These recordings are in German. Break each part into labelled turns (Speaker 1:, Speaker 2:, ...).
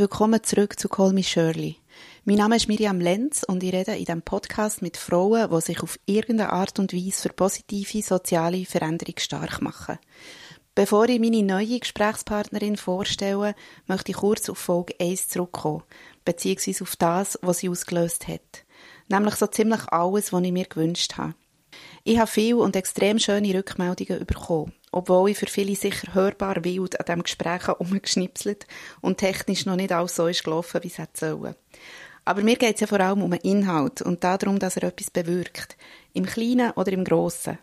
Speaker 1: willkommen zurück zu Call Me Shirley. Mein Name ist Miriam Lenz und ich rede in diesem Podcast mit Frauen, die sich auf irgendeine Art und Weise für positive soziale Veränderung stark machen. Bevor ich meine neue Gesprächspartnerin vorstelle, möchte ich kurz auf Folge 1 zurückkommen, beziehungsweise auf das, was sie ausgelöst hat. Nämlich so ziemlich alles, was ich mir gewünscht habe. Ich habe viele und extrem schöne Rückmeldungen bekommen, obwohl ich für viele sicher hörbar wild an diesem Gespräch umgeschnipselt und technisch noch nicht alles so ist gelaufen, wie es hätte sollen. Aber mir geht es ja vor allem um den Inhalt und darum, dass er etwas bewirkt. Im Kleinen oder im Grossen.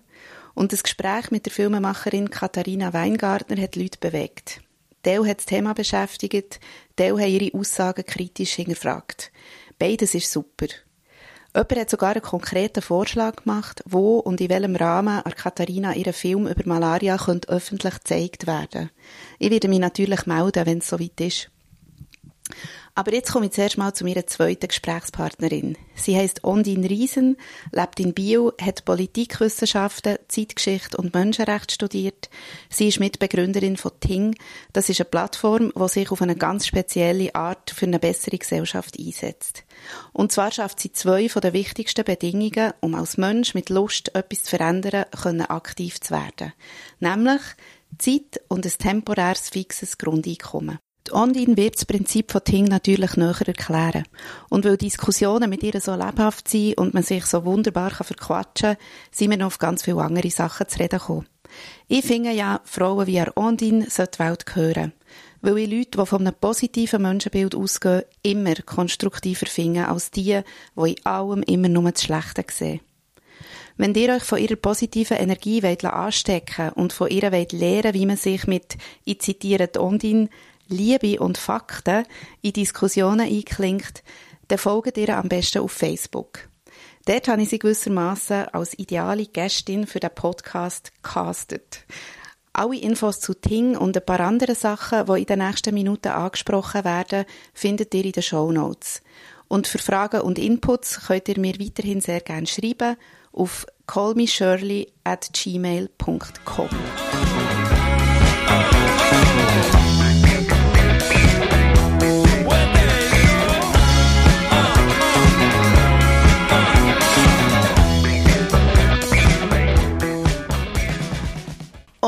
Speaker 1: Und das Gespräch mit der Filmemacherin Katharina Weingartner hat Leute bewegt. Teil hat das Thema beschäftigt, Teil haben ihre Aussagen kritisch hinterfragt. Beides ist super. Jemand hat sogar einen konkreten Vorschlag gemacht, wo und in welchem Rahmen an Katharina ihren Film über Malaria könnte öffentlich gezeigt werden. Ich werde mich natürlich melden, wenn es soweit ist. Aber jetzt komme ich zuerst mal zu meiner zweiten Gesprächspartnerin. Sie heißt Ondine Riesen, lebt in Bio, hat Politikwissenschaften, Zeitgeschichte und Menschenrecht studiert. Sie ist Mitbegründerin von Ting. Das ist eine Plattform, die sich auf eine ganz spezielle Art für eine bessere Gesellschaft einsetzt. Und zwar schafft sie zwei von den wichtigsten Bedingungen, um als Mensch mit Lust etwas zu verändern, können aktiv zu werden. Nämlich Zeit und ein temporäres fixes Grundeinkommen. Die Ondine wird das Prinzip von Ting natürlich näher erklären. Und weil Diskussionen mit ihr so lebhaft sind und man sich so wunderbar verquatschen kann, sind wir noch auf ganz viele andere Sachen zu reden gekommen. Ich finde ja, Frauen wie Ondine sollten die Welt gehören. Weil ich Leute, die von einem positiven Menschenbild ausgehen, immer konstruktiver finden als die, die in allem immer nur das Schlechte sehen. Wenn ihr euch von ihrer positiven Energie wollt anstecken und von ihr wollt lernen, wie man sich mit, ich zitiere die Ondine, Liebe und Fakten in Diskussionen einklingt, dann folgt ihr am besten auf Facebook. Dort habe ich sie gewissermaßen als ideale Gästin für den Podcast castet. Alle Infos zu Ting und ein paar anderen Sachen, die in den nächsten Minuten angesprochen werden, findet ihr in den Show Notes. Und für Fragen und Inputs könnt ihr mir weiterhin sehr gerne schreiben auf callmeshirley at gmail.com.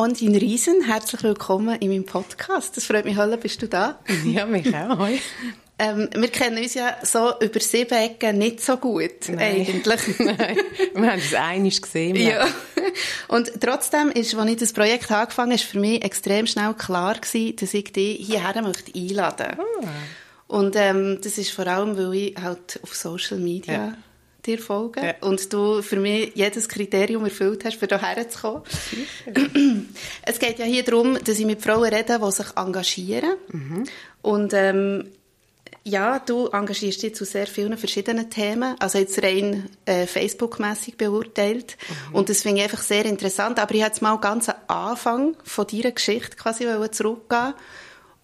Speaker 1: Und in Riesen, herzlich willkommen in meinem Podcast. Das freut mich, Hölle, bist du da?
Speaker 2: Ja, mich auch.
Speaker 1: Ähm, wir kennen uns ja so über sieben Ecken nicht so gut, Nein. eigentlich.
Speaker 2: Nein, wir haben es einiges gesehen.
Speaker 1: Ja. Und trotzdem ist, als ich das Projekt angefangen habe, ist für mich extrem schnell klar gewesen, dass ich dich hierher möchte einladen möchte. Ah. Und ähm, das ist vor allem, weil ich halt auf Social Media ja dir folgen ja. und du für mich jedes Kriterium erfüllt hast, für hierher zu kommen. es geht ja hier darum, dass ich mit Frauen rede, die sich engagieren. Mhm. Und ähm, ja, du engagierst dich zu sehr vielen verschiedenen Themen, also jetzt rein äh, Facebook-mässig beurteilt. Mhm. Und das finde ich einfach sehr interessant. Aber ich jetzt mal ganz am Anfang von deiner Geschichte quasi zurückgehen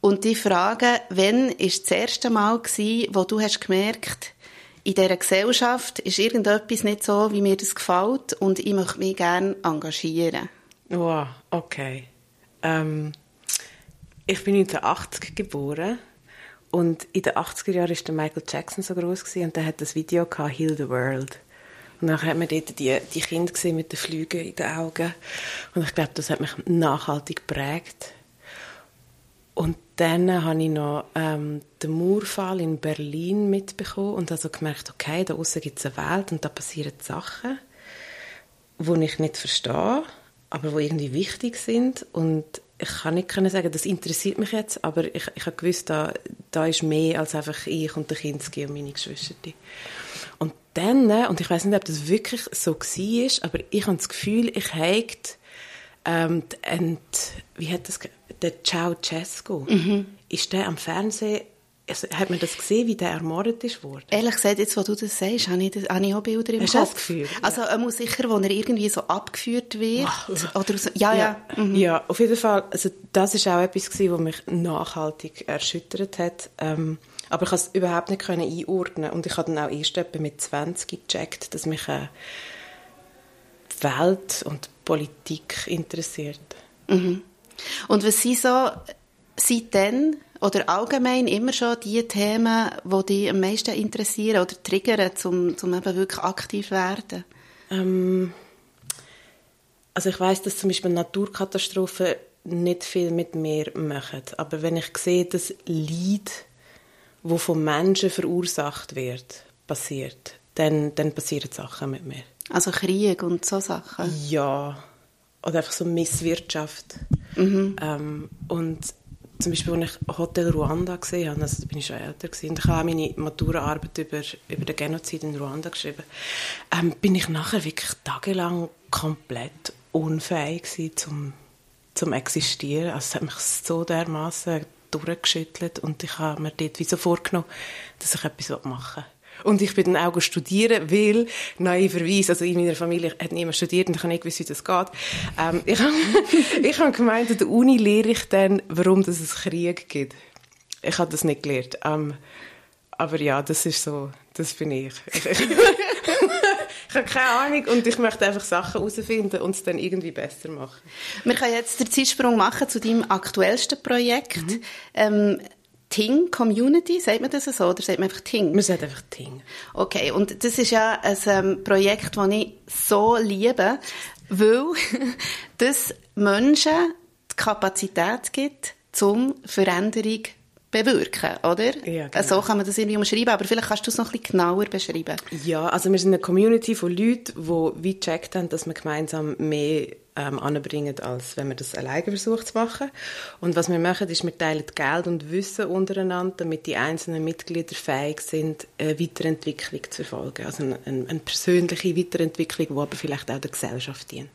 Speaker 1: und die Frage, wann war das erste Mal gewesen, wo du hast gemerkt, in dieser Gesellschaft ist irgendetwas nicht so, wie mir das gefällt und ich möchte mich gerne engagieren.
Speaker 2: Wow, okay. Ähm, ich bin 1980 geboren und in den 80er Jahren war Michael Jackson so groß und der hat das Video gehabt, Heal the World. Und dann hat man dort die, die Kinder gesehen mit den Flügen in den Augen. Und ich glaube, das hat mich nachhaltig geprägt. Und dann habe ich noch ähm, den Mauerfall in Berlin mitbekommen und also gemerkt, okay, da außen gibt es eine Welt und da passieren Sachen, die ich nicht verstehe, aber die irgendwie wichtig sind und ich kann nicht sagen, das interessiert mich jetzt, aber ich, ich habe gewusst, da, da ist mehr als einfach ich und der Kinski und meine Geschwister. Und dann, und ich weiß nicht, ob das wirklich so war, aber ich habe das Gefühl, ich habe ähm, wie hat das der Ceausescu, mhm. ist der am Fernsehen also, hat man das gesehen, wie der ermordet ist worden?
Speaker 1: Ehrlich gesagt, jetzt, wo du das sagst, habe ich, das, habe ich auch Bilder im
Speaker 2: Hast
Speaker 1: Kopf.
Speaker 2: Das Gefühl?
Speaker 1: Also, er muss sicher, wo er irgendwie so abgeführt wird. oder so. Ja, ja.
Speaker 2: Ja. Mhm. ja, auf jeden Fall. Also, das ist auch etwas gewesen, was mich nachhaltig erschüttert hat. Ähm, aber ich konnte es überhaupt nicht einordnen. Und ich habe dann auch erst etwa mit 20 gecheckt, dass mich äh, Welt und Politik interessiert.
Speaker 1: Mhm. Und was sind so seitdem oder allgemein immer schon die Themen, die dich am meisten interessieren oder triggern, um, um eben wirklich aktiv zu werden?
Speaker 2: Ähm, also ich weiß, dass zum Beispiel Naturkatastrophen nicht viel mit mir machen. Aber wenn ich sehe, dass Leid, wo von Menschen verursacht wird, passiert, dann, dann passieren Sachen mit mir.
Speaker 1: Also Krieg und so Sachen?
Speaker 2: Ja. Oder einfach so Misswirtschaft. Mhm. Ähm, und zum Beispiel, als ich Hotel Ruanda gesehen habe, also da bin ich schon älter gewesen, und ich habe meine Maturaarbeit über, über den Genozid in Ruanda geschrieben, ähm, bin ich nachher wirklich tagelang komplett unfähig gewesen, zum, zum existieren. Also es hat mich so dermaßen durchgeschüttelt und ich habe mir dort wie so vorgenommen, dass ich etwas machen will. Und ich bin dann auch studieren, weil, naiverweise, also in meiner Familie hat niemand studiert und ich habe nicht gewusst, wie das geht. Ähm, ich habe ich hab gemeint, an der Uni lehre ich dann, warum es Krieg gibt. Ich habe das nicht gelernt. Ähm, aber ja, das ist so, das bin ich. ich, ich habe keine Ahnung und ich möchte einfach Sachen herausfinden und es dann irgendwie besser machen.
Speaker 1: Wir können jetzt den Zeitsprung machen zu deinem aktuellsten Projekt. Mhm. Ähm, Ting Community, sagt man das so oder sagt man einfach Ting?
Speaker 2: Man sagt einfach Ting.
Speaker 1: Okay, und das ist ja ein ähm, Projekt, das ich so liebe, weil das Menschen die Kapazität gibt, zum Veränderung bewirken, oder? Ja, genau. So kann man das irgendwie umschreiben, aber vielleicht kannst du es noch ein bisschen genauer beschreiben.
Speaker 2: Ja, also wir sind eine Community von Leuten, die wie gecheckt haben, dass wir gemeinsam mehr ähm, anbringen, als wenn man das alleine versucht zu machen. Und was wir machen, ist, wir teilen Geld und Wissen untereinander, damit die einzelnen Mitglieder fähig sind, eine Weiterentwicklung zu verfolgen. Also eine, eine persönliche Weiterentwicklung, die aber vielleicht auch der Gesellschaft dient.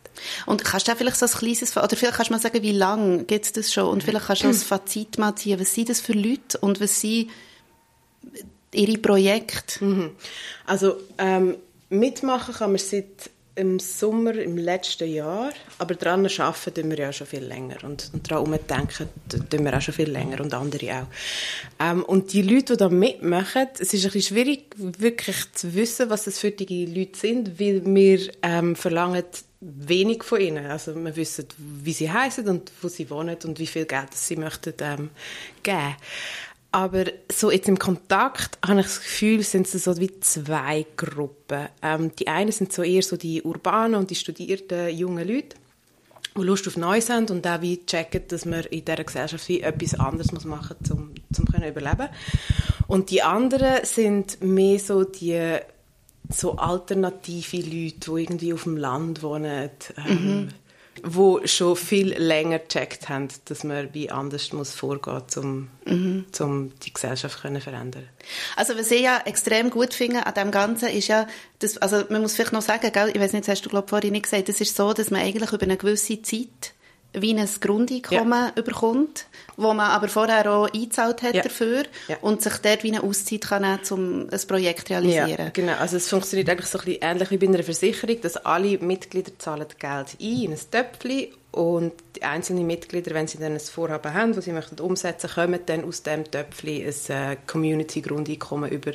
Speaker 1: Und kannst du vielleicht so ein kleines, oder vielleicht kannst du mal sagen, wie lange gibt es das schon? Und vielleicht kannst du als Fazit mal ziehen, was sind das für Leute und was sind ihre Projekte?
Speaker 2: Mhm. Also ähm, mitmachen kann man seit im Sommer im letzten Jahr, aber daran arbeiten tun wir ja schon viel länger und, und daran umdenken tun wir auch schon viel länger und andere auch. Ähm, und die Leute, die da mitmachen, es ist ein bisschen schwierig, wirklich zu wissen, was das für die Leute sind, weil wir ähm, verlangen wenig von ihnen. Also wir wissen, wie sie heißen und wo sie wohnen und wie viel Geld sie möchten ähm, geben. Aber so jetzt im Kontakt habe ich das Gefühl, sind es so wie zwei Gruppen. Ähm, die einen sind so eher so die urbanen und die studierten jungen Leute, die Lust auf Neues haben und auch wie checken, dass man in dieser Gesellschaft wie etwas anderes muss machen muss, um, um können überleben. Und die anderen sind mehr so die so alternative Leute, die irgendwie auf dem Land wohnen, ähm, mhm wo schon viel länger gecheckt haben, dass man wie anders muss vorgehen muss, um, mhm. um die Gesellschaft zu verändern.
Speaker 1: Also was ich ja extrem gut finde an dem Ganzen ist ja, dass, also man muss vielleicht noch sagen, gell, ich weiß nicht, das hast du glaube vorhin nicht gesagt, es ist so, dass man eigentlich über eine gewisse Zeit wie ein Grundeinkommen ja. bekommt, wo man aber vorher auch eingezahlt hat ja. dafür ja. und sich dort wie eine Auszeit kann nehmen, um ein Projekt zu realisieren. Ja,
Speaker 2: genau. Also es funktioniert eigentlich so ein bisschen ähnlich wie bei einer Versicherung, dass alle Mitglieder zahlen Geld ein in ein Töpfchen und die einzelnen Mitglieder, wenn sie dann ein Vorhaben haben, das sie möchten umsetzen, kommen dann aus dem Töpfchen ein äh, Community-Grundeinkommen über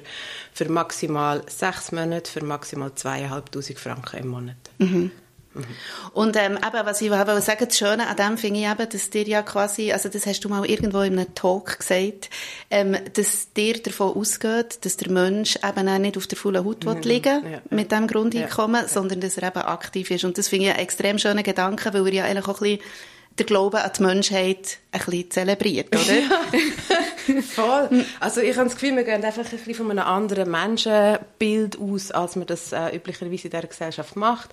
Speaker 2: für maximal sechs Monate, für maximal zweieinhalbtausend Franken im Monat.
Speaker 1: Mhm. Mhm. Und ähm, eben, was ich wollte sagen, das Schöne an dem finde ich eben, dass dir ja quasi, also das hast du mal irgendwo in einem Talk gesagt, ähm, dass dir davon ausgeht, dass der Mensch eben auch nicht auf der vollen Haut mhm. liegen ja, mit dem Grundeinkommen, ja, sondern dass er eben aktiv ist. Und das finde ich einen extrem schönen Gedanken, weil er ja eigentlich auch ein bisschen der Glaube an die Menschheit ein bisschen zelebriert, oder?
Speaker 2: Ja, voll. Also ich habe das Gefühl, wir gehen einfach ein bisschen von einem anderen Menschenbild aus, als man das äh, üblicherweise in dieser Gesellschaft macht.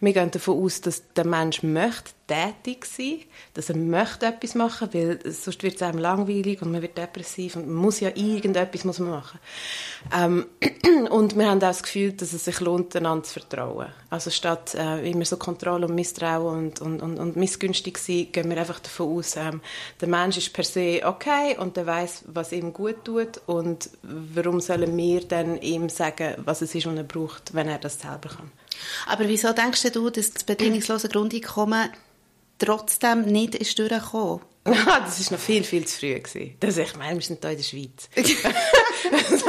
Speaker 2: Wir gehen davon aus, dass der Mensch möchte tätig sein, dass er möchte etwas machen, weil sonst wird es einem langweilig und man wird depressiv und man muss ja irgendetwas muss man machen. Ähm, und wir haben auch das Gefühl, dass es sich lohnt, einander zu vertrauen. Also statt äh, immer so Kontrolle und Misstrauen und, und, und, und missgünstig sein, gehen wir einfach davon aus, ähm, der Mensch ist per se okay und er weiß, was ihm gut tut und warum sollen wir dann ihm sagen, was es ist, was er braucht, wenn er das selber kann.
Speaker 1: Aber wieso denkst du, dass das bedingungslose Grundeinkommen trotzdem nicht ist durchgekommen?
Speaker 2: das war noch viel, viel zu früh. Gewesen. Das, ich meine, wir sind hier in der Schweiz. also,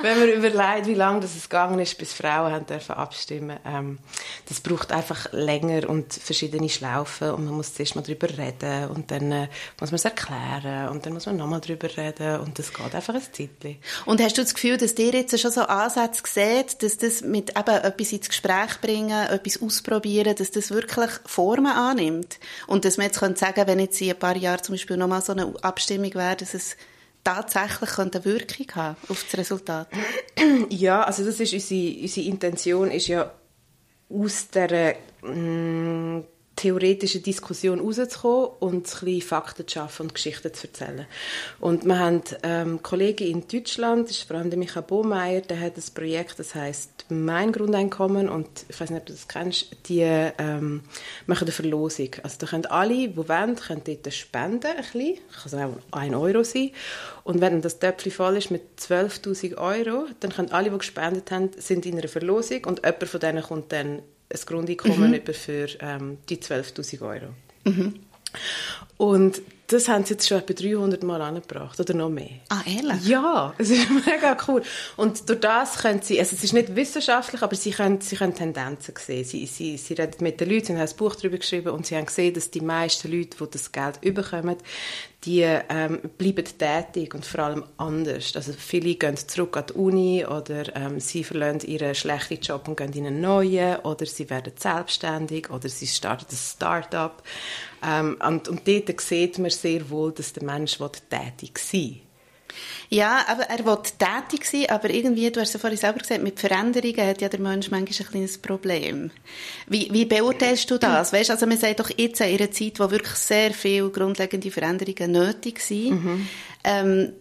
Speaker 2: wenn man überlegt, wie lange das es gegangen ist, bis Frauen haben dürfen abstimmen, ähm, das braucht einfach länger und verschiedene Schlaufen und man muss zuerst mal darüber reden und dann äh, muss man es erklären und dann muss man nochmal darüber reden und das geht einfach ein Zeitchen.
Speaker 1: Und hast du das Gefühl, dass dir jetzt schon so Ansätze seht, dass das mit eben etwas ins Gespräch bringen, etwas ausprobieren, dass das wirklich Formen annimmt und dass man jetzt könnte sagen, wenn jetzt ein paar Jahren zum Beispiel nochmal so eine Abstimmung wäre, dass es tatsächlich eine Wirkung haben auf das Resultat?
Speaker 2: Ja, also das ist unsere, unsere Intention, ist ja aus der mh, theoretischen Diskussion rauszukommen und ein bisschen Fakten zu schaffen und Geschichten zu erzählen. Und wir haben ähm, Kollegen in Deutschland, das ist vor allem der Michael Bohmeier, der hat ein Projekt, das heißt Mein Grundeinkommen und ich weiß nicht, ob du das kennst, die ähm, machen eine Verlosung. Also da können alle, die wollen, können dort spenden, ein bisschen, kann auch ein Euro sein. Und wenn das Töpfchen voll ist mit 12'000 Euro, dann können alle, die gespendet haben, sind in einer Verlosung und jemand von denen kommt dann ein Grundeinkommen mhm. über für ähm, die 12'000 Euro. Mhm. Und das haben sie jetzt schon etwa 300 Mal angebracht oder noch mehr.
Speaker 1: Ah, ehrlich?
Speaker 2: Ja, es ist mega cool. Und durch das können sie, also es ist nicht wissenschaftlich, aber sie können, sie können Tendenzen sehen. Sie, sie, sie reden mit den Leuten, sie haben ein Buch darüber geschrieben und sie haben gesehen, dass die meisten Leute, die das Geld bekommen, die ähm, bleiben tätig und vor allem anders. Also viele gehen zurück an die Uni oder ähm, sie verlassen ihren schlechten Job und gehen in einen neuen oder sie werden selbstständig oder sie starten ein Start-up. Ähm, und, und dort sieht man sehr wohl, dass der Mensch tätig sein will.
Speaker 1: Ja, aber er will tätig sein, aber irgendwie, du hast es ja vorhin selber gesagt, mit Veränderungen hat ja der Mensch manchmal ein kleines Problem. Wie, wie beurteilst du das? Weißt, also man sagt doch jetzt in einer Zeit, wo wirklich sehr viele grundlegende Veränderungen nötig sind, mhm. ähm,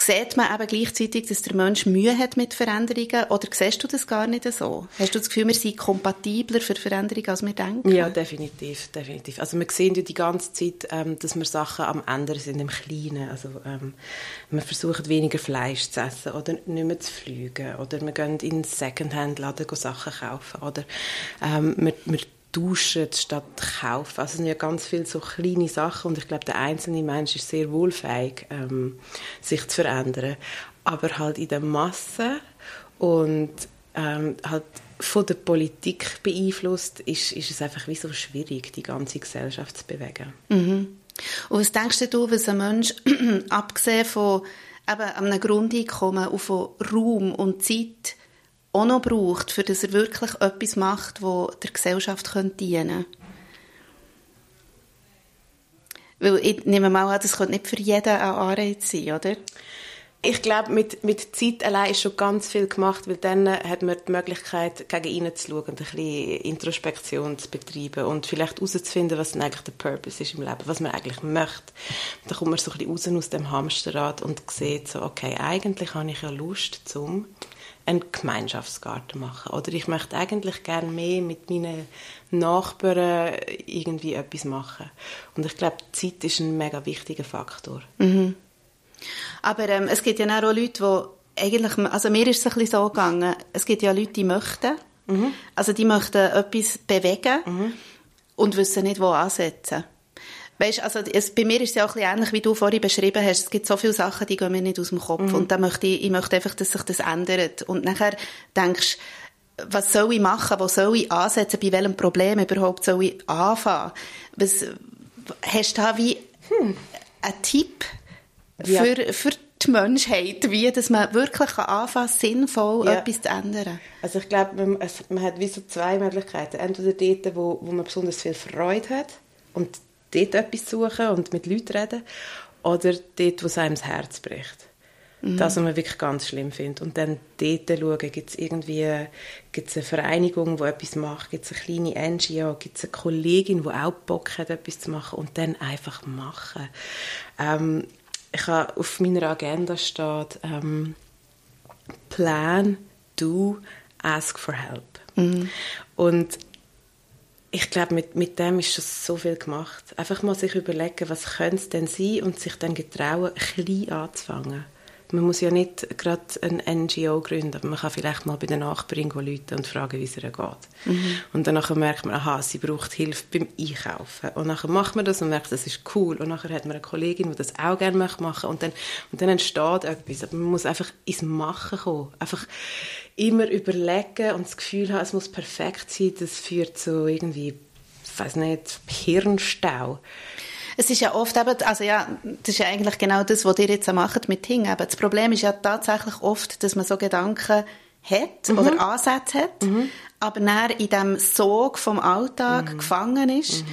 Speaker 1: sieht man eben gleichzeitig, dass der Mensch Mühe hat mit Veränderungen oder siehst du das gar nicht so? Hast du das Gefühl, wir sind kompatibler für Veränderungen, als wir denken?
Speaker 2: Ja, definitiv, definitiv. Also wir sehen ja die ganze Zeit, ähm, dass wir Sachen am ändern sind im Kleinen. Also ähm, wir versuchen weniger Fleisch zu essen oder nicht mehr zu fliegen oder wir gehen in Secondhand-Laden Sachen kaufen oder ähm, wir, wir tauschen statt kaufen. Also es sind ja ganz viele so kleine Sachen und ich glaube, der einzelne Mensch ist sehr wohlfähig, ähm, sich zu verändern. Aber halt in der Masse und ähm, halt von der Politik beeinflusst, ist, ist es einfach wie so schwierig, die ganze Gesellschaft zu bewegen.
Speaker 1: Mhm. Und was denkst du, was ein Mensch, abgesehen von eben einem Grundeinkommen und von Raum und Zeit, auch noch braucht, für dass er wirklich etwas macht, das der Gesellschaft dienen könnte. Weil ich nehme mal an, das könnte nicht für jeden ein Anreiz sein, oder?
Speaker 2: Ich glaube, mit, mit Zeit allein ist schon ganz viel gemacht, weil dann hat man die Möglichkeit, gegen innen zu schauen und ein bisschen Introspektion zu betreiben und vielleicht herauszufinden, was denn eigentlich der Purpose ist im Leben, was man eigentlich möchte. Da kommt man so ein bisschen raus aus dem Hamsterrad und sieht so, okay, eigentlich habe ich ja Lust zum einen Gemeinschaftsgarten machen. Oder ich möchte eigentlich gerne mehr mit meinen Nachbarn irgendwie etwas machen. Und ich glaube, Zeit ist ein mega wichtiger Faktor.
Speaker 1: Mhm. Aber ähm, es gibt ja auch Leute, die eigentlich, also mir ist es ein bisschen so gegangen, es gibt ja Leute, die möchten, mhm. also die möchten etwas bewegen mhm. und wissen nicht, wo ansetzen. Weißt, also es, bei mir ist es ja auch ein bisschen ähnlich, wie du vorhin beschrieben hast. Es gibt so viele Sachen, die gehen mir nicht aus dem Kopf. Mhm. Und dann möchte ich, ich möchte einfach, dass sich das ändert. Und nachher denkst was soll ich machen? Wo soll ich ansetzen? Bei welchem Problem überhaupt soll ich anfangen? Was, hast du da wie hm. einen Tipp ja. für, für die Menschheit, wie dass man wirklich anfangen sinnvoll ja. etwas zu ändern?
Speaker 2: Also ich glaube, man, man hat wie so zwei Möglichkeiten. Entweder dort, wo, wo man besonders viel Freude hat und dort etwas suchen und mit Leuten reden oder dort, wo es einem das Herz bricht. Mhm. Das, was man wirklich ganz schlimm findet. Und dann dort schauen, gibt es irgendwie gibt's eine Vereinigung, die etwas macht, gibt es eine kleine NGO, gibt es eine Kollegin, die auch Bock hat, etwas zu machen und dann einfach machen. Ähm, ich habe auf meiner Agenda steht ähm, Plan, do, ask for help. Mhm. Und ich glaube, mit, mit dem ist schon so viel gemacht. Einfach mal sich überlegen, was könnte es denn sein und sich dann getrauen, klein anzufangen. Man muss ja nicht gerade ein NGO gründen, aber man kann vielleicht mal bei der Nachbarin Leute und fragen, wie es ihr geht. Mhm. Und dann merkt man, aha, sie braucht Hilfe beim Einkaufen. Und dann macht man das und merkt, das ist cool. Und dann hat man eine Kollegin, die das auch gerne machen möchte. Und dann, und dann entsteht etwas. Aber man muss einfach ins Machen kommen. Einfach immer überlegen und das Gefühl haben, es muss perfekt sein, das führt zu irgendwie, ich weiß nicht, Hirnstau.
Speaker 1: Es ist ja oft eben, also ja, das ist ja eigentlich genau das, was ihr jetzt macht mit Ting. Das Problem ist ja tatsächlich oft, dass man so Gedanken hat mhm. oder Ansätze hat, mhm. aber dann in diesem Sog vom Alltag mhm. gefangen ist.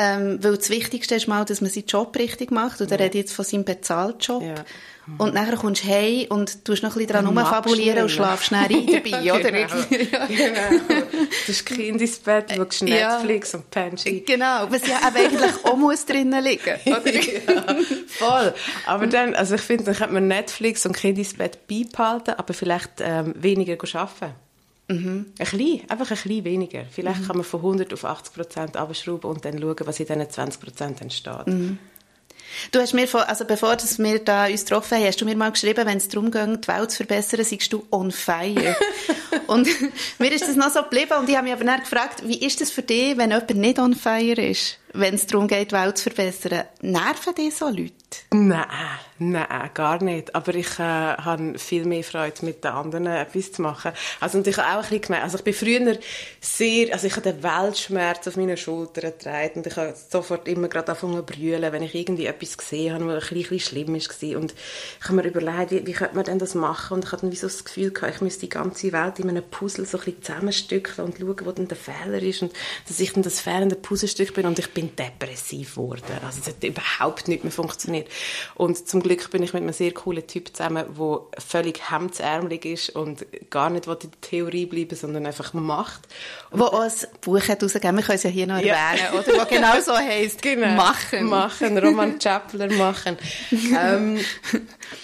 Speaker 1: Mhm. Ähm, weil das Wichtigste ist mal, dass man seinen Job richtig macht. Und er redet jetzt von seinem Bezahltjob. Ja. Und nachher kommst du heim und tust noch ein bisschen dran rumfabulieren und schlafst schnell rein dabei,
Speaker 2: genau. oder? genau. Du hast Kind ins Bett, schaust Netflix ja. und pennst
Speaker 1: Genau, was ja eigentlich auch muss drinnen liegen, oder? ja,
Speaker 2: voll. Aber dann, also ich finde, dann könnte man Netflix und Kind ins Bett beibehalten, aber vielleicht ähm, weniger arbeiten. Mhm. Ein bisschen, einfach ein bisschen weniger. Vielleicht mhm. kann man von 100 auf 80 Prozent abschrauben und dann schauen, was in diesen 20 Prozent entsteht. Mhm.
Speaker 1: Du hast mir, von, also bevor wir da uns getroffen haben, hast du mir mal geschrieben, wenn es darum geht, die Welt zu verbessern, seist du on fire. und mir ist das noch so geblieben und ich habe mich aber dann gefragt, wie ist das für dich, wenn jemand nicht on fire ist, wenn es darum geht, die Welt zu verbessern? Nerven dich so Leute?
Speaker 2: Nein, nein, gar nicht. Aber ich äh, habe viel mehr Freude, mit den anderen etwas zu machen. Also, und ich habe auch ein bisschen gemerkt, also ich bin früher sehr, also ich habe den Weltschmerz auf meinen Schultern getragen und ich habe sofort immer gerade angefangen zu brüllen, wenn ich irgendwie etwas gesehen habe, was ein bisschen schlimm war. Und ich habe mir überlegt, wie, wie könnte man denn das machen? Und ich hatte dann wie so das Gefühl gehabt, ich müsste die ganze Welt in einem Puzzle so ein bisschen zusammenstückeln und schauen, wo denn der Fehler ist und dass ich dann das fehlende Puzzlestück bin und ich bin depressiv geworden. Also es hat überhaupt nicht mehr funktioniert. Und zum Glück bin ich mit einem sehr coolen Typ zusammen, der völlig hemdsärmelig ist und gar nicht in der Theorie bleiben sondern einfach macht.
Speaker 1: Und wo auch ein Buch hat rausgegeben, wir können es ja hier noch erwähnen, ja. oder? Wo genau so heisst, genau. machen.
Speaker 2: Machen, Roman Chappler machen. ähm,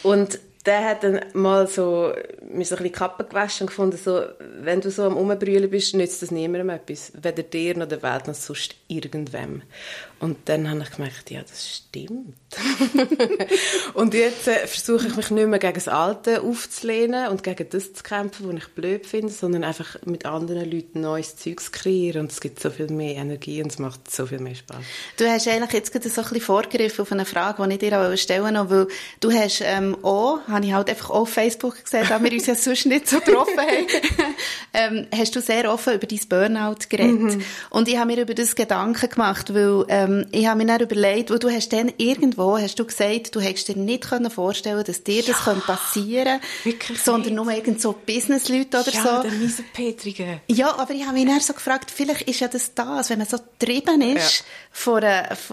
Speaker 2: und der hat dann mal so mir so ein bisschen die Kappe gewaschen und gefunden, so, wenn du so am Umbrüllen bist, nützt das niemandem etwas. Weder dir noch der Welt noch sonst irgendwem. Und dann habe ich gemerkt, ja, das stimmt. und jetzt äh, versuche ich mich nicht mehr gegen das Alte aufzulehnen und gegen das zu kämpfen, was ich blöd finde, sondern einfach mit anderen Leuten neues Zeug zu kreieren. Und es gibt so viel mehr Energie und es macht so viel mehr Spaß.
Speaker 1: Du hast eigentlich jetzt gerade so ein bisschen vorgegriffen auf eine Frage, die ich dir auch stellen wollte, weil du hast ähm, auch, habe ich halt einfach auch auf Facebook gesehen, da wir uns ja sonst nicht so getroffen haben, ähm, hast du sehr offen über dein Burnout geredet. Mhm. Und ich habe mir über das Gedanken gemacht, weil ähm, ich habe mir dann überlegt, wo du hast dann irgendwo, hast du gesagt, du hättest dir nicht können vorstellen dass dir das ja, passieren könnte, sondern nur irgend so Businessleute oder
Speaker 2: ja,
Speaker 1: so.
Speaker 2: Ja, der Miesenpetrige.
Speaker 1: Ja, aber ich habe mich dann so gefragt, vielleicht ist ja das das, wenn man so getrieben ist, ja. von,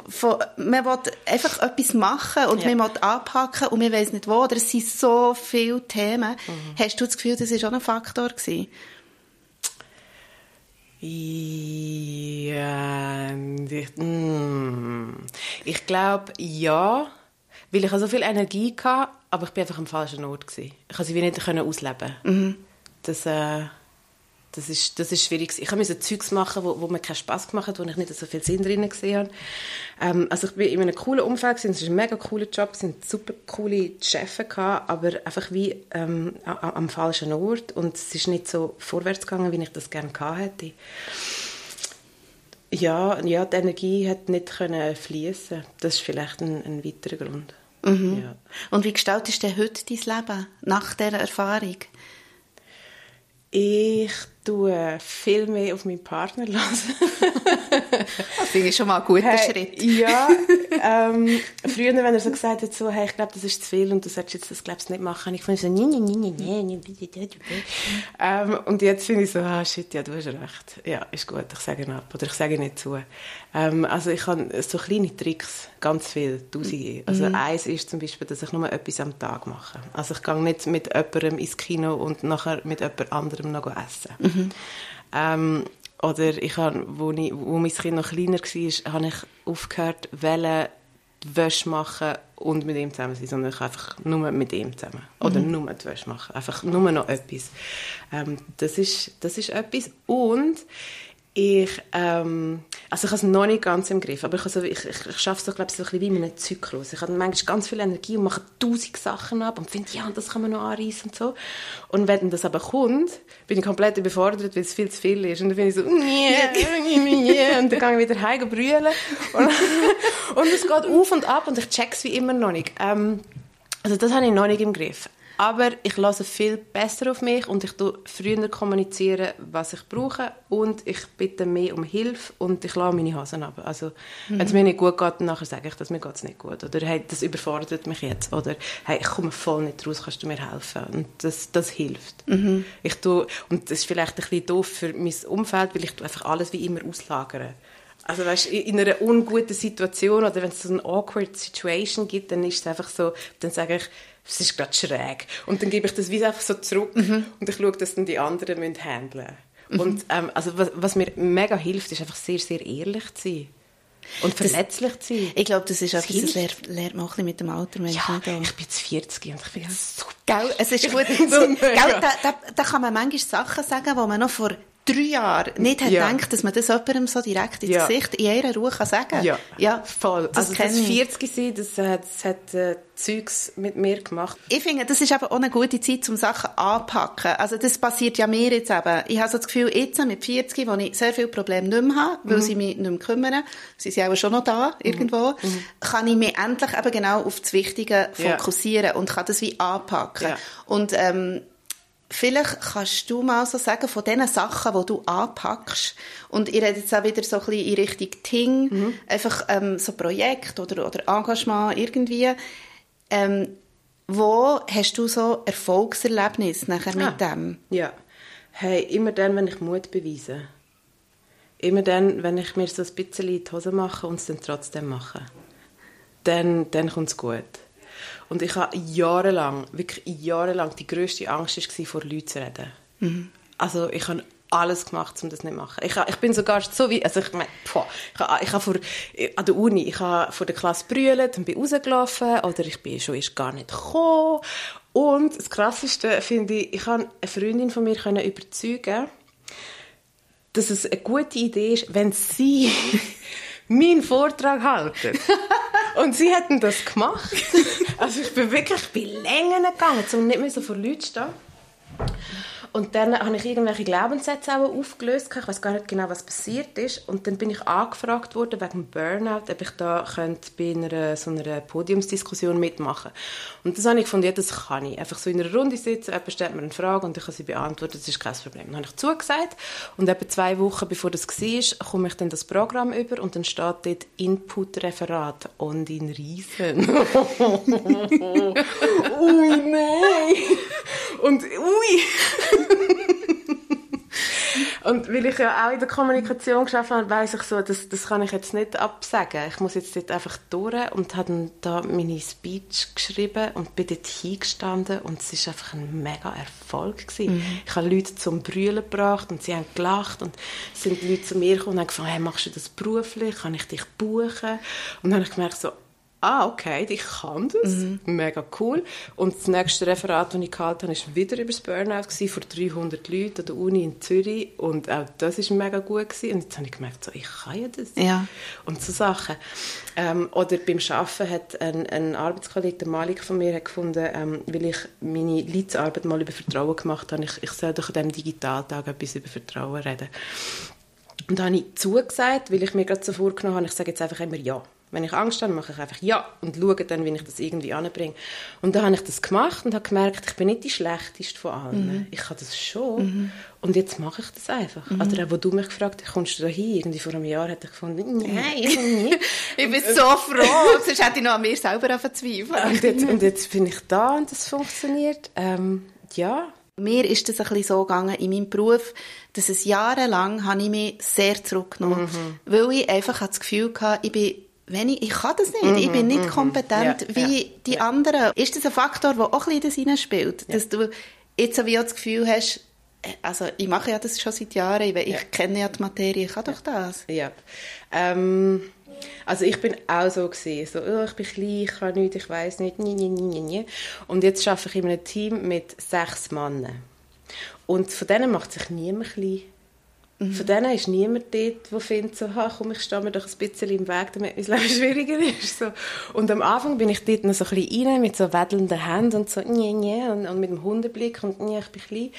Speaker 1: von, man will einfach etwas machen und ja. man will anpacken und man weiß nicht wo, oder es sind so viele Themen. Mhm. Hast du das Gefühl, das war auch ein Faktor gewesen?
Speaker 2: Ja, ich, mm, ich glaube, ja, weil ich so viel Energie hatte, aber ich bin einfach am falschen Ort gewesen. Ich konnte sie nicht ausleben. Mhm. Das, äh, das ist, das ist schwierig. Ich musste Zeugs machen, wo, wo mir keinen Spass gemacht hat, wo ich nicht so viel Sinn drin gesehen habe. Ähm, also ich bin in einem coolen Umfeld, es war ein mega cooler Job, es waren super coole Chefs, aber einfach wie ähm, am falschen Ort und es ist nicht so vorwärts gegangen, wie ich das gerne gehabt hätte. Ja, ja, die Energie hat nicht fließen. Das ist vielleicht ein, ein weiterer Grund.
Speaker 1: Mhm. Ja. Und wie gestaltest du heute dein Leben nach dieser Erfahrung?
Speaker 2: Ich tue viel mehr auf meinen Partner hören.
Speaker 1: das finde ich schon mal ein guter hey, Schritt.
Speaker 2: Ja, ähm, früher, wenn er so gesagt hat, so, hey, ich glaube, das ist zu viel und du solltest jetzt das glaubst nicht machen, ich fand so, nee, nee, nee, nee, nee, nee, ähm, Und jetzt finde ich so, ah, shit, ja, du hast recht. Ja, ist gut, ich sage ab oder ich sage nicht zu. Ähm, also ich habe so kleine Tricks, ganz viel, tausende. Also mhm. eins ist zum Beispiel, dass ich nur etwas am Tag mache. Also ich gehe nicht mit jemandem ins Kino und nachher mit jemand anderem noch essen. Mhm. Ähm, oder ich habe, wo, ich, wo mein Kind noch kleiner war, habe ich aufgehört, wollen, Wäsche machen und mit ihm zusammen sein, sondern ich einfach nur mit ihm zusammen. Oder mhm. nur die Wäsche machen. Einfach nur noch etwas. Ähm, das, ist, das ist etwas. Und ich, ähm, Also ich habe es noch nicht ganz im Griff, aber ich, also, ich, ich, ich schaffe es so, glaube ich, so ein bisschen wie in einem Zyklus. Ich habe manchmal ganz viel Energie und mache tausend Sachen ab und finde, ja, das kann man noch anreißen und so. Und wenn das aber kommt, bin ich komplett überfordert, weil es viel zu viel ist. Und dann bin ich so, yeah, und dann gehe ich wieder heim und brüllen. Und, und es geht auf und ab und ich check es wie immer noch nicht. Ähm, also das habe ich noch nicht im Griff. Aber ich lasse viel besser auf mich und ich tue früher kommunizieren, was ich brauche und ich bitte mehr um Hilfe und ich lasse meine Hasen ab. Also, mhm. wenn es mir nicht gut geht, dann nachher sage ich, dass mir geht es nicht gut. Oder hey, das überfordert mich jetzt. Oder hey, ich komme voll nicht raus, kannst du mir helfen? Und das, das hilft. Mhm. Ich tue, und das ist vielleicht ein bisschen doof für mein Umfeld, weil ich tue einfach alles wie immer auslagere. Also weißt, in einer unguten Situation oder wenn es so eine awkward Situation gibt, dann ist es einfach so, dann sage ich, es ist gerade schräg. Und dann gebe ich das wie einfach so zurück mhm. und ich schaue, dass dann die anderen müssen handeln mhm. Und ähm, also was, was, mir mega hilft, ist einfach sehr, sehr ehrlich zu sein. Und verletzlich das, zu sein.
Speaker 1: Ich glaube, das ist etwas, das lernt, lernt man auch mit dem Alter.
Speaker 2: Ja, ich bin jetzt 40 und ich bin ja. super.
Speaker 1: Gell, es ist gut. so, gell, da, da, da, kann man manchmal Sachen sagen, die man noch vor drei Jahren nicht hat ja. gedacht, dass man das jemandem so direkt ins ja. Gesicht in ihrer Ruhe kann sagen kann.
Speaker 2: Ja. ja, voll. Das also das 40 sein, das hat, das hat äh, Zeugs mit mir gemacht.
Speaker 1: Ich finde, das ist aber auch eine gute Zeit, um Sachen anzupacken. Also das passiert ja mir jetzt eben. Ich habe so das Gefühl, jetzt mit 40, wo ich sehr viele Probleme nicht mehr habe, weil mhm. sie mich nicht mehr kümmern, sie sind auch schon noch da, irgendwo, mhm. mhm. kann ich mich endlich eben genau auf das Wichtige fokussieren und kann das wie anpacken. Und ähm, Vielleicht kannst du mal so sagen, von den Sachen, die du anpackst, und ich rede jetzt auch wieder so ein bisschen in Richtung Ting, mhm. einfach ähm, so Projekt oder, oder Engagement irgendwie, ähm, wo hast du so Erfolgserlebnis nachher mit ah, dem?
Speaker 2: Ja, hey, immer dann, wenn ich Mut beweise. Immer dann, wenn ich mir so ein bisschen in die Hose mache und es dann trotzdem mache. Dann, dann kommt es gut. Und ich habe jahrelang, wirklich jahrelang, die grösste Angst war, vor Leuten zu reden. Mhm. Also ich habe alles gemacht, um das nicht zu machen. Ich, ich bin sogar so wie, also ich meine, ich habe, ich habe vor, an der Uni, ich habe vor der Klasse brüllt und bin rausgelaufen oder ich bin schon erst gar nicht gekommen. Und das Krasseste finde ich, ich kann eine Freundin von mir können überzeugen, dass es eine gute Idee ist, wenn sie meinen Vortrag halten. Und sie hätten das gemacht. Also ich bin wirklich bei Längen gegangen, um nicht mehr so vor Leuten zu stehen. Und dann habe ich irgendwelche Glaubenssätze auch aufgelöst. Ich weiß gar nicht genau, was passiert ist. Und dann bin ich angefragt worden wegen Burnout, ob ich da könnte bei einer, so einer Podiumsdiskussion mitmachen Und das habe ich gefunden, ja, das kann ich. Einfach so in einer Runde sitzen, jemand stellt mir eine Frage und ich kann sie beantworten, das ist kein Problem. Dann habe ich zugesagt und etwa zwei Wochen bevor das war, komme ich dann das Programm über und dann steht dort Input-Referat und in Riesen. ui, nein! Und ui! und weil ich ja auch in der Kommunikation geschafft habe, weiss ich so, das, das kann ich jetzt nicht absagen. Ich muss jetzt dort einfach durch und habe dann da meine Speech geschrieben und bin dort hingestanden und es war einfach ein mega Erfolg gewesen. Mhm. Ich habe Leute zum Brüllen gebracht und sie haben gelacht und sind Leute zu mir gekommen und haben gefragt, hey, machst du das beruflich? Kann ich dich buchen? Und dann habe ich gemerkt so, ah, okay, ich kann das. Mhm. Mega cool. Und das nächste Referat, das ich gehalten habe, war wieder über das Burnout gewesen, vor 300 Leuten an der Uni in Zürich. Und auch das war mega gut. Gewesen. Und jetzt habe ich gemerkt, so, ich kann ja das.
Speaker 1: Ja.
Speaker 2: Und so Sachen. Ähm, oder beim Arbeiten hat ein, ein Arbeitskollege, der Malik von mir, hat gefunden, ähm, weil ich meine Leitsarbeit mal über Vertrauen gemacht habe, ich, ich soll doch an diesem Digitaltag etwas über Vertrauen reden. Und da habe ich zugesagt, weil ich mir gerade so vorgenommen habe, ich sage jetzt einfach immer Ja. Wenn ich Angst habe, mache ich einfach ja und schaue dann, wie ich das irgendwie anbringe. Und dann habe ich das gemacht und habe gemerkt, ich bin nicht die schlechteste von allen. Mhm. Ich kann das schon. Mhm. Und jetzt mache ich das einfach. Mhm. Oder auch, wo du mich gefragt hast, kommst du da hin? Irgendwie vor einem Jahr hätte ich gefunden, nein, ich nicht.
Speaker 1: ich bin so froh, sonst hätte ich noch an mir selber verzweifelt.
Speaker 2: und, jetzt, und jetzt bin ich da und das funktioniert. Ähm, ja,
Speaker 1: mir ist es ein bisschen so gegangen in meinem Beruf, dass es jahrelang habe ich mich sehr zurückgenommen, mhm. weil ich einfach das Gefühl hatte, ich bin wenn ich, ich kann das nicht, mm ich bin nicht mm kompetent ja, wie ja, die anderen. Ist das ein Faktor, der auch ein bisschen in spielt? Dass du jetzt wie auch das Gefühl hast, äh, also ich mache ja das schon seit Jahren, ich, ich kenne ja die Materie, ich kann doch das.
Speaker 2: Ja. Ähm, also ich bin auch so gewesen, so, oh, ich bin klein, ich kann nichts, ich weiß nicht, nie, nie, nie, nie. Und jetzt arbeite ich in einem Team mit sechs Männern. Und von denen macht sich niemand klein. Mhm. Von denen ist niemand dort, der findet, so, ha, komm, ich stehe mir doch ein bisschen im Weg, damit mein Leben schwieriger ist. So. Und am Anfang bin ich dort noch so ein bisschen rein, mit so wedelnden Händen und so, nye, nye, und, und mit dem Hundeblick und nye, ich bin klein.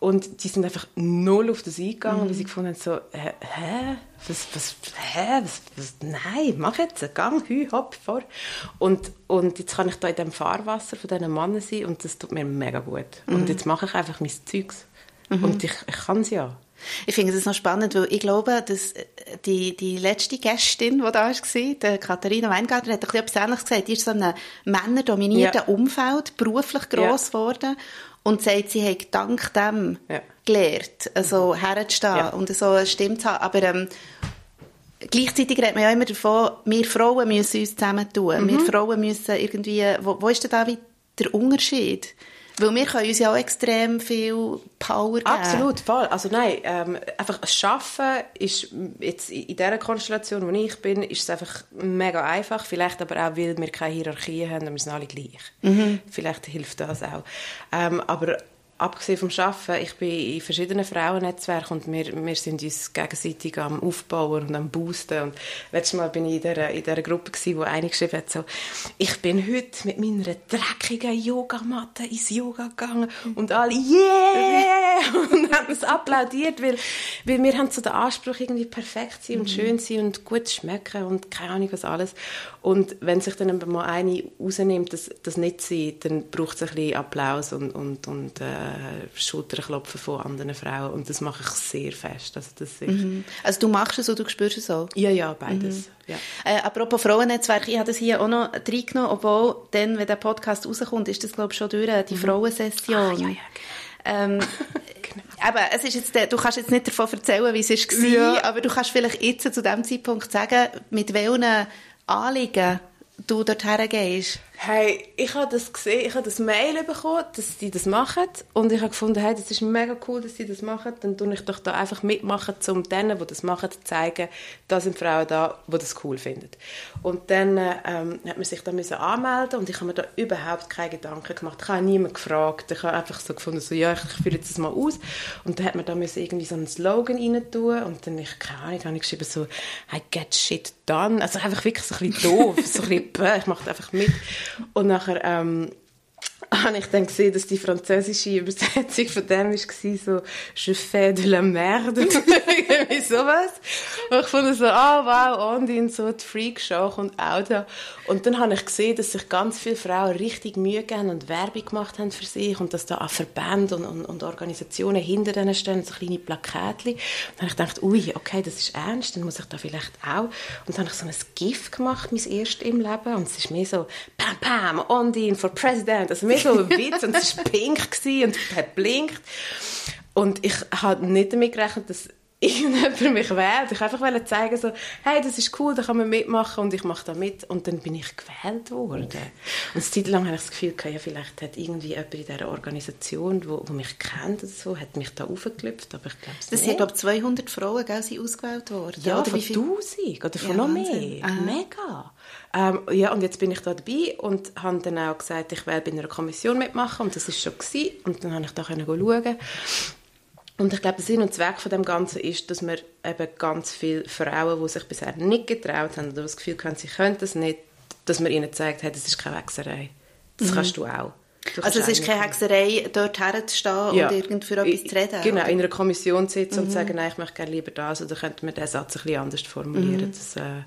Speaker 2: Und die sind einfach null auf das eingegangen, mhm. weil sie gefunden haben, so, hä, was, was, hä, was, was, nein, mach jetzt, gang, hü, hopp, vor. Und, und jetzt kann ich da in dem Fahrwasser von diesen Männern sein und das tut mir mega gut. Mhm. Und jetzt mache ich einfach mein Zeugs. Mhm. Und ich, ich kann es ja.
Speaker 1: Ich finde das noch spannend, weil ich glaube, dass die, die letzte Gästin, die da war, die Katharina Weingarten, hat ein bisschen etwas Ähnliches gesagt. Die ist so in einem männerdominierten ja. Umfeld beruflich gross geworden und sagt, sie hat dank dem ja. gelernt, also herzustehen ja. und so eine Stimme zu haben. Aber ähm, gleichzeitig redet man ja immer davon, wir Frauen müssen uns zusammentun. Mhm. Wir Frauen müssen irgendwie, wo, wo ist denn da der Unterschied? Weil wir können uns ja auch extrem viel Power geben.
Speaker 2: Absolut, voll. Also nein, ähm, einfach das Schaffen ist jetzt in dieser Konstellation, wo ich bin, ist es einfach mega einfach. Vielleicht aber auch, weil wir keine Hierarchie haben und wir sind alle gleich. Mhm. Vielleicht hilft das auch. Ähm, aber abgesehen vom Arbeiten, ich bin in verschiedenen Frauennetzwerken und wir, wir sind uns gegenseitig am Aufbauen und am Boosten. Und letztes Mal bin ich in dieser, in dieser Gruppe, gewesen, wo eine geschrieben hat, so, ich bin heute mit meiner dreckigen Yogamatte ins Yoga gegangen und alle, yeah! und haben es applaudiert, weil, weil wir haben so den Anspruch, irgendwie perfekt sein und mhm. schön sein und gut schmecken und keine Ahnung was alles. Und wenn sich dann mal eine rausnimmt, das, das nicht sein, dann braucht es ein bisschen Applaus und, und, und äh, Schulterklopfen von anderen Frauen und das mache ich sehr fest. Also, das
Speaker 1: mhm. also du machst es oder du spürst es auch?
Speaker 2: Ja, ja, beides. Mhm. Ja.
Speaker 1: Äh, apropos Frauennetzwerk, ich habe das hier auch noch reingenommen, obwohl dann, wenn der Podcast rauskommt, ist das glaube ich schon durch, die mhm. Frauensession. Ah, ja, ja, ähm, genau. aber es ist jetzt, du kannst jetzt nicht davon erzählen, wie es war, ja. aber du kannst vielleicht jetzt zu diesem Zeitpunkt sagen, mit welchen Anliegen du dorthin gehst.
Speaker 2: Hey, ich habe das gesehen, ich habe das Mail bekommen, dass sie das machen. Und ich habe gefunden, hey, das ist mega cool, dass sie das machen, dann tue ich doch da einfach mitmachen, um denen, die das machen, zu zeigen, da sind Frauen da, die das cool finden. Und dann ähm, hat man sich da müssen anmelden und ich habe mir da überhaupt keine Gedanken gemacht. Ich habe niemanden gefragt, ich habe einfach so gefunden, so, ja, ich, führe jetzt das mal aus. Und dann hat man da müssen irgendwie so einen Slogan rein tun und dann, ich keine Ahnung, habe ich geschrieben so, I get shit done, also einfach wirklich so ein bisschen doof, so ein bisschen, ich mache einfach mit und nachher ähm, habe ich dann gesehen, dass die französische Übersetzung von dem war so «Je fais de la merde». Irgendwie sowas. Und ich fand so «Ah, oh, wow, Ondine, so die Freakshow kommt auch da». Und dann habe ich gesehen, dass sich ganz viele Frauen richtig Mühe geben und Werbung gemacht haben für sich und dass da auch Verbände und, und, und Organisationen hinter denen stehen, so kleine Plakatchen. Und dann habe ich gedacht, ui, okay, das ist ernst, dann muss ich da vielleicht auch. Und dann habe ich so ein GIF gemacht, mein erstes im Leben. Und es ist mehr so «Pam, pam, Ondine for President». Also so ein Witz und es war pink und hat blinkt. Und ich habe nicht damit gerechnet, dass irgendjemand mich wählt. Ich wollte einfach zeigen, so, hey, das ist cool, da kann man mitmachen und ich mache da mit. Und dann bin ich gewählt worden. Und eine Zeit lang habe ich das Gefühl, ja, vielleicht hat irgendwie jemand in dieser Organisation, wo, wo mich kennt oder so, hat mich da aufgeklüpft, aber ich glaube
Speaker 1: es Das sind, glaube 200 Frauen, gell, sind ausgewählt worden.
Speaker 2: Ja, oder von 1000 oder von ja, noch mehr. Aha. Mega. Ähm, ja, und jetzt bin ich da dabei und habe dann auch gesagt, ich will bei einer Kommission mitmachen und das ist schon gewesen. Und dann habe ich da können schauen und ich glaube, der Sinn und Zweck von dem Ganzen ist, dass wir eben ganz viele Frauen, die sich bisher nicht getraut haben oder das Gefühl haben, sie können das nicht, dass man ihnen zeigt, hey, das ist keine Hexerei. Das mhm. kannst du auch.
Speaker 1: Du also es ist keine Hexerei, dort herzustehen ja. und irgend für etwas zu reden?
Speaker 2: Genau, oder? in einer Kommission sitzen mhm. und sagen, nein, ich möchte gerne lieber das, oder könnte man diesen Satz ein bisschen anders formulieren. Mhm. Das, äh,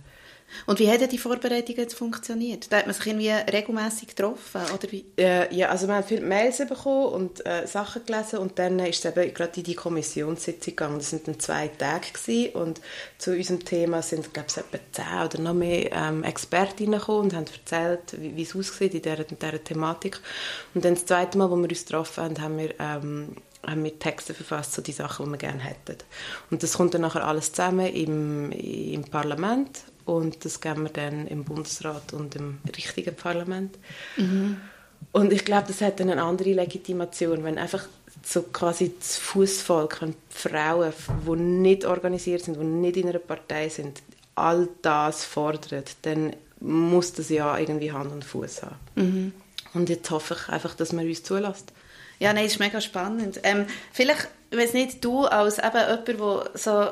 Speaker 1: und wie haben die Vorbereitungen jetzt funktioniert? Da hat man sich irgendwie regelmäßig getroffen, oder wie?
Speaker 2: Äh, ja, also wir haben viele Mails bekommen und äh, Sachen gelesen und dann ist es eben gerade in die Kommissionssitzung gegangen. Das sind dann zwei Tage gewesen und zu unserem Thema sind, glaube ich, etwa zehn oder noch mehr ähm, Expertinnen gekommen und haben erzählt, wie, wie es aussieht in dieser, in dieser Thematik. Und dann das zweite Mal, wo wir uns getroffen haben, haben wir ähm, haben wir Texte verfasst, so die Sachen, die wir gerne hätten. Und das kommt dann nachher alles zusammen im, im Parlament und das geben wir dann im Bundesrat und im richtigen Parlament. Mhm. Und ich glaube, das hat dann eine andere Legitimation, wenn einfach so quasi das Fußvolk, wenn Frauen, die nicht organisiert sind, die nicht in einer Partei sind, all das fordern, dann muss das ja irgendwie Hand und Fuß haben. Mhm. Und jetzt hoffe ich einfach, dass man uns zulässt.
Speaker 1: Ja, nein, ist mega spannend. Ähm, vielleicht ich weiß nicht, du als eben jemand, der so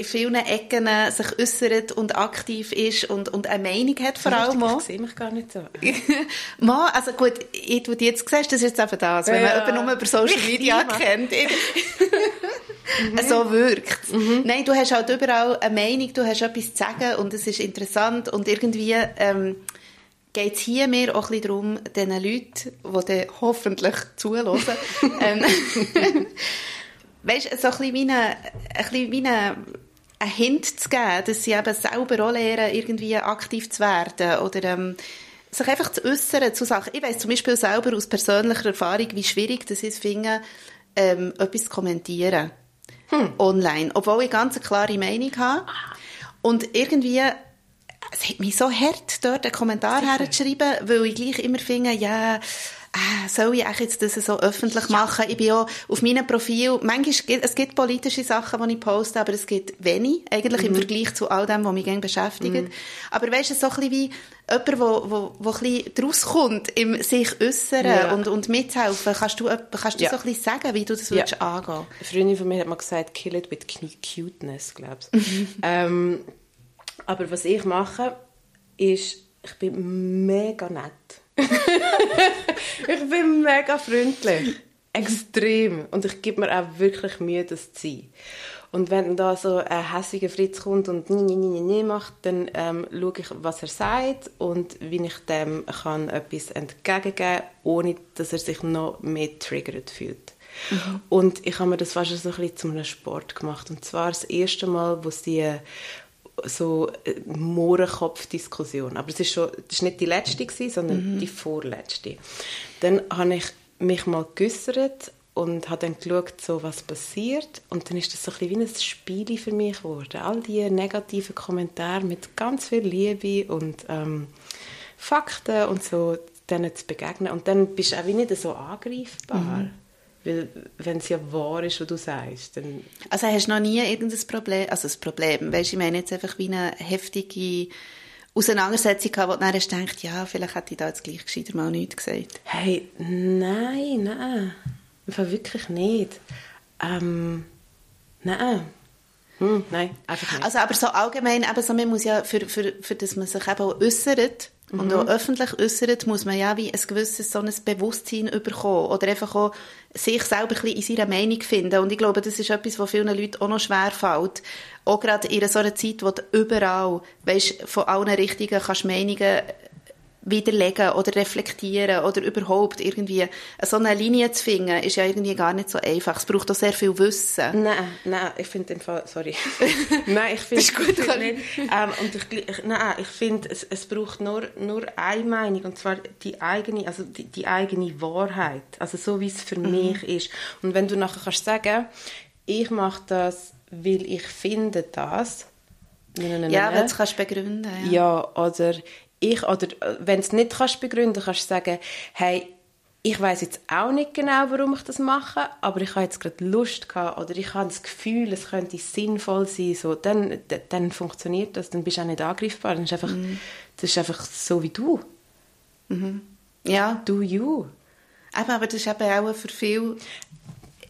Speaker 1: in vielen Ecken sich äußert und aktiv ist und, und eine Meinung hat vor allem
Speaker 2: auch. Ich sehe mich gar nicht so.
Speaker 1: Ma, also gut, ich, du jetzt siehst, das ist jetzt eben das, wenn ja. man jemanden nur über Social Media kennt. mhm. So wirkt mhm. Nein, du hast halt überall eine Meinung, du hast etwas zu sagen und es ist interessant und irgendwie ähm, geht es hier mehr auch ein darum, diesen Leuten, die dann hoffentlich zuhören, ähm, weißt, so ein bisschen wie eine, ein bisschen wie eine einen Hint zu geben, dass sie eben selber auch lernen, irgendwie aktiv zu werden oder ähm, sich einfach zu äußern zu Sachen. Ich weiß zum Beispiel selber aus persönlicher Erfahrung, wie schwierig das ist, finde, ähm, etwas zu kommentieren hm. online, obwohl ich ganz eine klare Meinung habe. Und irgendwie es hat mich so hart, dort einen Kommentar herzuschreiben, weil ich gleich immer finde, ja, äh, soll ich jetzt das so öffentlich machen? Ich bin ja auf meinem Profil, manchmal gibt es gibt politische Sachen, die ich poste, aber es gibt wenig, eigentlich mhm. im Vergleich zu all dem, was mich gerne beschäftigt. Mhm. Aber weißt du, so ein bisschen wie jemand, der wo, wo, ein bisschen daraus kommt, im sich äußern ja. und, und mithelfen. Kannst du, kannst du ja. so ein bisschen sagen, wie du das ja. würdest angehen? Eine
Speaker 2: Freundin von mir hat mal gesagt, kill it with cuteness, glaubst mhm. ähm, aber was ich mache, ist, ich bin mega nett. ich bin mega freundlich. Extrem. Und ich gebe mir auch wirklich Mühe, das zu sein. Und wenn da so ein hässiger Fritz kommt und nie, nie, nie, nie macht, dann ähm, schaue ich, was er sagt und wie ich dem kann etwas entgegengeben kann, ohne dass er sich noch mehr triggert fühlt. Mhm. Und ich habe mir das fast so ein bisschen zu einem Sport gemacht. Und zwar das erste Mal, wo sie so äh, Mohrenkopf-Diskussion. Aber es ist schon, das ist nicht die letzte gewesen, sondern mhm. die vorletzte. Dann habe ich mich mal geäussert und habe dann geschaut, so, was passiert. Und dann ist das so ein bisschen wie ein Spiel für mich geworden. All diese negativen Kommentare mit ganz viel Liebe und ähm, Fakten und so denen zu begegnen. Und dann bist du auch wie nicht so angreifbar. Mhm. Weil, wenn es ja wahr ist, was du sagst, dann...
Speaker 1: Also hast du noch nie irgendein Problem, also das Problem, weißt, ich meine jetzt einfach wie eine heftige Auseinandersetzung gehabt, wo du dann hast gedacht, ja, vielleicht hätte ich da jetzt gleich gescheiter mal nichts gesagt.
Speaker 2: Hey, nein, nein. Einfach wirklich nicht. Ähm, nein. Hm, nein, einfach nicht.
Speaker 1: Also aber so allgemein, eben so, man muss ja, für, für, für dass man sich eben auch äußert, mhm. und auch öffentlich äußert, muss man ja wie ein gewisses so ein Bewusstsein bekommen oder einfach auch sich selber ein bisschen in seiner Meinung finden. Und ich glaube, das ist etwas, was vielen Leuten auch noch schwer fällt. Auch gerade in so einer Zeit, wo du überall, weißt, von allen Richtungen kannst Meinungen widerlegen oder reflektieren oder überhaupt irgendwie so eine Linie zu finden, ist ja irgendwie gar nicht so einfach. Es braucht auch sehr viel Wissen.
Speaker 2: Nein, nein, ich finde den Fall, sorry. nein, ich finde...
Speaker 1: ist gut,
Speaker 2: nicht. Ähm, und ich, ich, nein, ich finde, es, es braucht nur, nur eine Meinung, und zwar die eigene, also die, die eigene Wahrheit. Also so, wie es für mhm. mich ist. Und wenn du nachher kannst sagen, ich mache das, weil ich finde das,
Speaker 1: ja, wenn du kannst begründen.
Speaker 2: Ja. ja, oder ich, oder äh, wenn du es nicht kannst begründen kannst du sagen, hey, ich weiß jetzt auch nicht genau, warum ich das mache, aber ich habe jetzt gerade Lust gehabt oder ich habe das Gefühl, es könnte sinnvoll sein, so, dann, dann funktioniert das, dann bist du auch nicht angreifbar, dann ist einfach, mhm. das ist einfach so wie du.
Speaker 1: Mhm. Ja.
Speaker 2: Do you.
Speaker 1: Eben, aber das ist eben auch für viele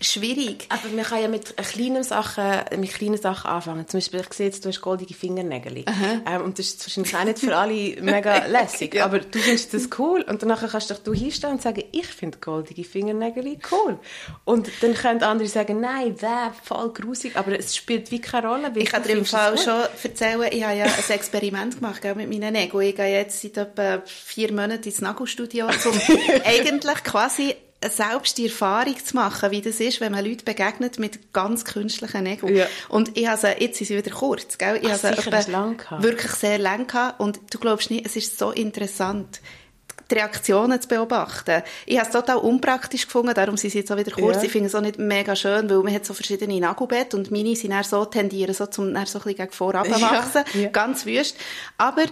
Speaker 1: schwierig.
Speaker 2: Aber man kann ja mit kleinen Sachen, mit kleinen Sachen anfangen. Zum Beispiel, ich sehe jetzt, du hast goldige Fingernägel. Ähm, und das ist wahrscheinlich auch nicht für alle mega lässig. ja. Aber du findest das cool. Und danach kannst du dich hinstellen und sagen, ich finde goldige Fingernägel cool. Und dann können andere sagen, nein, wäre voll grusig. Aber es spielt wie keine Rolle.
Speaker 1: Ich kann dir im Fall schon erzählen, ich habe ja ein Experiment gemacht gell, mit meinen Nägeln. Ich gehe jetzt seit etwa vier Monaten ins Nagelstudio, um eigentlich quasi selbst die Erfahrung zu machen, wie das ist, wenn man Leute begegnet mit ganz künstlichen Nägeln. Ja. Und ich habe jetzt sind sie wieder kurz, gell? Ich
Speaker 2: Ach, habe lang
Speaker 1: wirklich sehr lang gehabt. Und du glaubst nicht, es ist so interessant, die Reaktionen zu beobachten. Ich habe es total unpraktisch gefunden, darum sind sie jetzt auch wieder kurz. Ja. Ich finde es auch nicht mega schön, weil man hat so verschiedene Nagelbett und meine sind dann so, tendieren so zum, dann so ein bisschen gegen vorab wachsen. Ja. Ganz wüst. Aber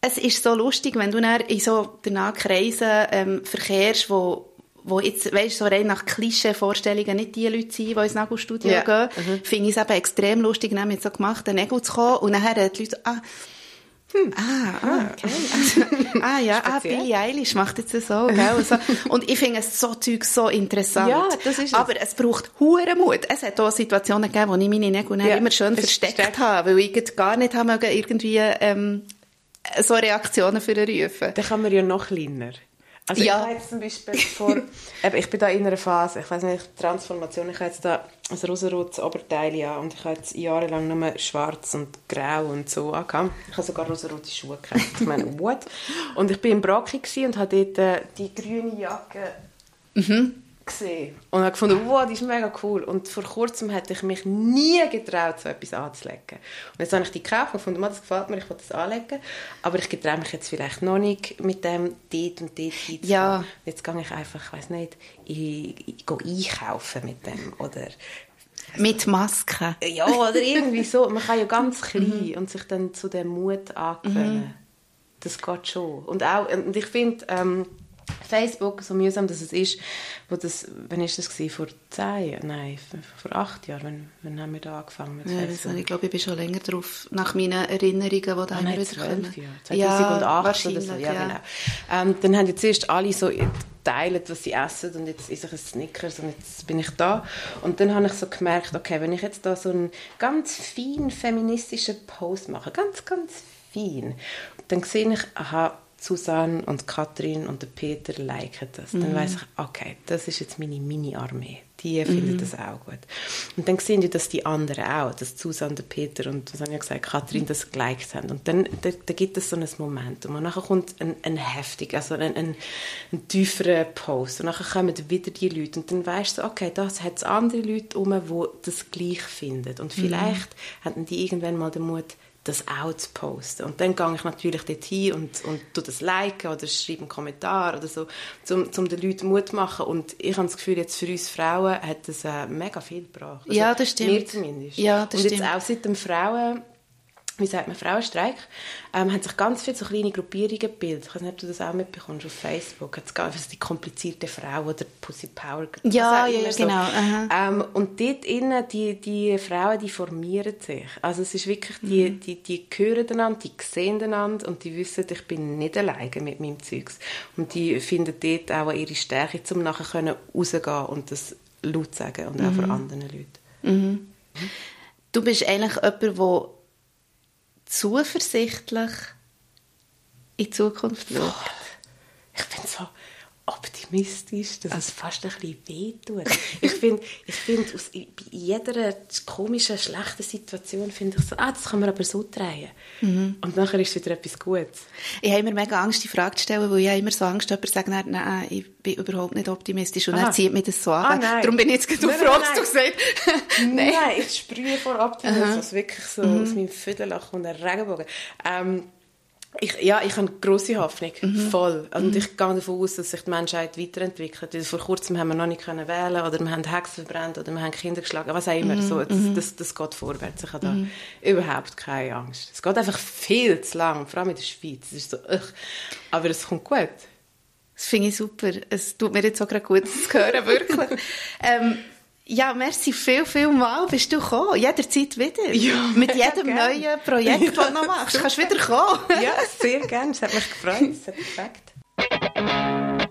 Speaker 1: es ist so lustig, wenn du dann in so danach Kreisen ähm, verkehrst, wo wo jetzt, weißt, so rein nach Klischee-Vorstellungen nicht die Leute sind, die ins Nagelstudio yeah. gehen, mhm. finde ich es eben extrem lustig, mit so gemachten Nägeln zu kommen und nachher die Leute, ah, Hm. Ah, ah, okay. Also, ah ja, ah, Billie Eilish macht jetzt so, gell? Also, und ich finde es so Zeug so interessant.
Speaker 2: Ja, das ist es.
Speaker 1: Aber es braucht hure Mut. Es hat auch Situationen gegeben, wo ich meine Nägel ja, immer schön versteckt, versteckt habe, weil ich gar nicht haben mögen, irgendwie ähm, so Reaktionen für rufen.
Speaker 2: Dann kann man ja noch kleiner. Also ja. ich habe jetzt zum Beispiel vor, ich bin da in einer Phase, ich weiß nicht, Transformation, ich habe jetzt da ein rosarotes Oberteil an und ich habe jetzt jahrelang nur schwarz und grau und so angehabt. Ich habe sogar rosarote Schuhe gekauft. Ich meine, what? Und ich war in Brocki und habe dort äh, die grüne Jacke mhm gesehen und habe gefunden, wow, die ist mega cool. Und vor kurzem hätte ich mich nie getraut, so etwas anzulegen. Und jetzt habe ich die gekauft und gefunden, das gefällt mir, ich will das anlegen. Aber ich getraue mich jetzt vielleicht noch nicht mit dem dort und dort hinzufahren.
Speaker 1: Ja.
Speaker 2: Jetzt gehe ich einfach, ich weiß nicht, ich, ich gehe einkaufen mit dem oder
Speaker 1: mit Maske.
Speaker 2: Ja, oder irgendwie so. Man kann ja ganz klein mhm. und sich dann zu dem Mut angewöhnen. Mhm. Das geht schon. Und auch, und ich finde, ähm, Facebook, so mühsam dass es ist, wo das, wann ist das gewesen? Vor zehn Nein, vor acht Jahren. Wann, wann haben wir da angefangen mit
Speaker 1: ja, Facebook? Ich glaube, ich bin schon länger drauf, nach meinen Erinnerungen, die da
Speaker 2: ah, immer wieder kommen. 2008 ja, oder so. Ja, ja. Genau. Ähm, dann haben jetzt erst alle so geteilt, was sie essen und jetzt esse ich ein Snickers und jetzt bin ich da. Und dann habe ich so gemerkt, okay, wenn ich jetzt da so einen ganz fein feministischen Post mache, ganz, ganz fein, dann sehe ich, aha, Susanne und Katrin und der Peter liken das. Mhm. Dann weiß ich, okay, das ist jetzt meine Mini-Armee. Die finden mhm. das auch gut. Und dann sehen die, dass die anderen auch, dass Susanne, der Peter und, was ich gesagt, Katrin das geliked haben. Und dann da, da gibt es so ein Momentum. Und nachher kommt ein, ein heftig, also ein, ein, ein tieferer Post. Und nachher kommen wieder die Leute. Und dann weißt du, okay, da hat es andere Leute um, die das gleich finden. Und mhm. vielleicht mhm. hatten die irgendwann mal den Mut, das auch zu posten. Und dann gehe ich natürlich dorthin und, und tu das liken oder schreibe einen Kommentar oder so, um, um den Leuten Mut zu machen. Und ich habe das Gefühl, jetzt für uns Frauen hat das äh, mega viel gebracht.
Speaker 1: Also ja, das stimmt.
Speaker 2: Mir zumindest.
Speaker 1: Ja, das
Speaker 2: und
Speaker 1: jetzt
Speaker 2: auch seit dem Frauen wie sagt man, Frauenstreik, ähm, haben sich ganz viele so kleine Gruppierungen gebildet. Ich weiß nicht, ob du das auch mitbekommst auf Facebook. Es gibt die komplizierte Frau oder Pussy Power.
Speaker 1: Ja, ja, ja so. genau.
Speaker 2: Ähm, und dort innen, die, die Frauen, die formieren sich. Also es ist wirklich, die, mhm. die, die hören einander, die sehen einander und die wissen, ich bin nicht alleine mit meinem Zeugs. Und die finden dort auch ihre Stärke, um nachher können rausgehen und das laut sagen und auch mhm. vor anderen Leuten.
Speaker 1: Mhm. Du bist eigentlich jemand, der zuversichtlich in die Zukunft schaut?
Speaker 2: Ich bin so optimistisch, dass es fast ein bisschen wehtut. Ich finde, ich find, bei jeder komischen, schlechten Situation finde ich so, ah, das kann man aber so drehen. Mhm. Und nachher ist es wieder etwas Gutes.
Speaker 1: Ich habe immer mega Angst, die Frage zu stellen, weil ich habe immer so Angst, jemand sagt, nein, nein, ich bin überhaupt nicht optimistisch. Und Aha. er zieht mir das so an. Ah, Darum bin ich jetzt gerade froh, dass du gesagt
Speaker 2: nein. nein, ich sprühe vor Optimismus. Wirklich so mhm. aus meinem Viertelach und einem Regenbogen. Ähm, ich, ja, ich habe grosse Hoffnung, mhm. voll. Und mhm. ich gehe davon aus, dass sich die Menschheit weiterentwickelt. Weil vor kurzem haben wir noch nicht können wählen oder wir haben Hexen verbrannt oder wir haben Kinder geschlagen, was auch immer. Mhm. So, das, mhm. das, das, geht vorwärts. Ich habe da mhm. überhaupt keine Angst. Es geht einfach viel zu lang, vor allem in der Schweiz. Es ist so, ugh. aber es kommt gut.
Speaker 1: Das finde ich super. Es tut mir jetzt auch gerade gut zu hören, wirklich. ähm, ja, merci viel, viel mal bist du gekommen. Jederzeit wieder. Ja, Mit jedem neuen Projekt, das du noch machst. Kannst du wieder kommen.
Speaker 2: ja, sehr gerne. Es hat mich gefreut. Es perfekt.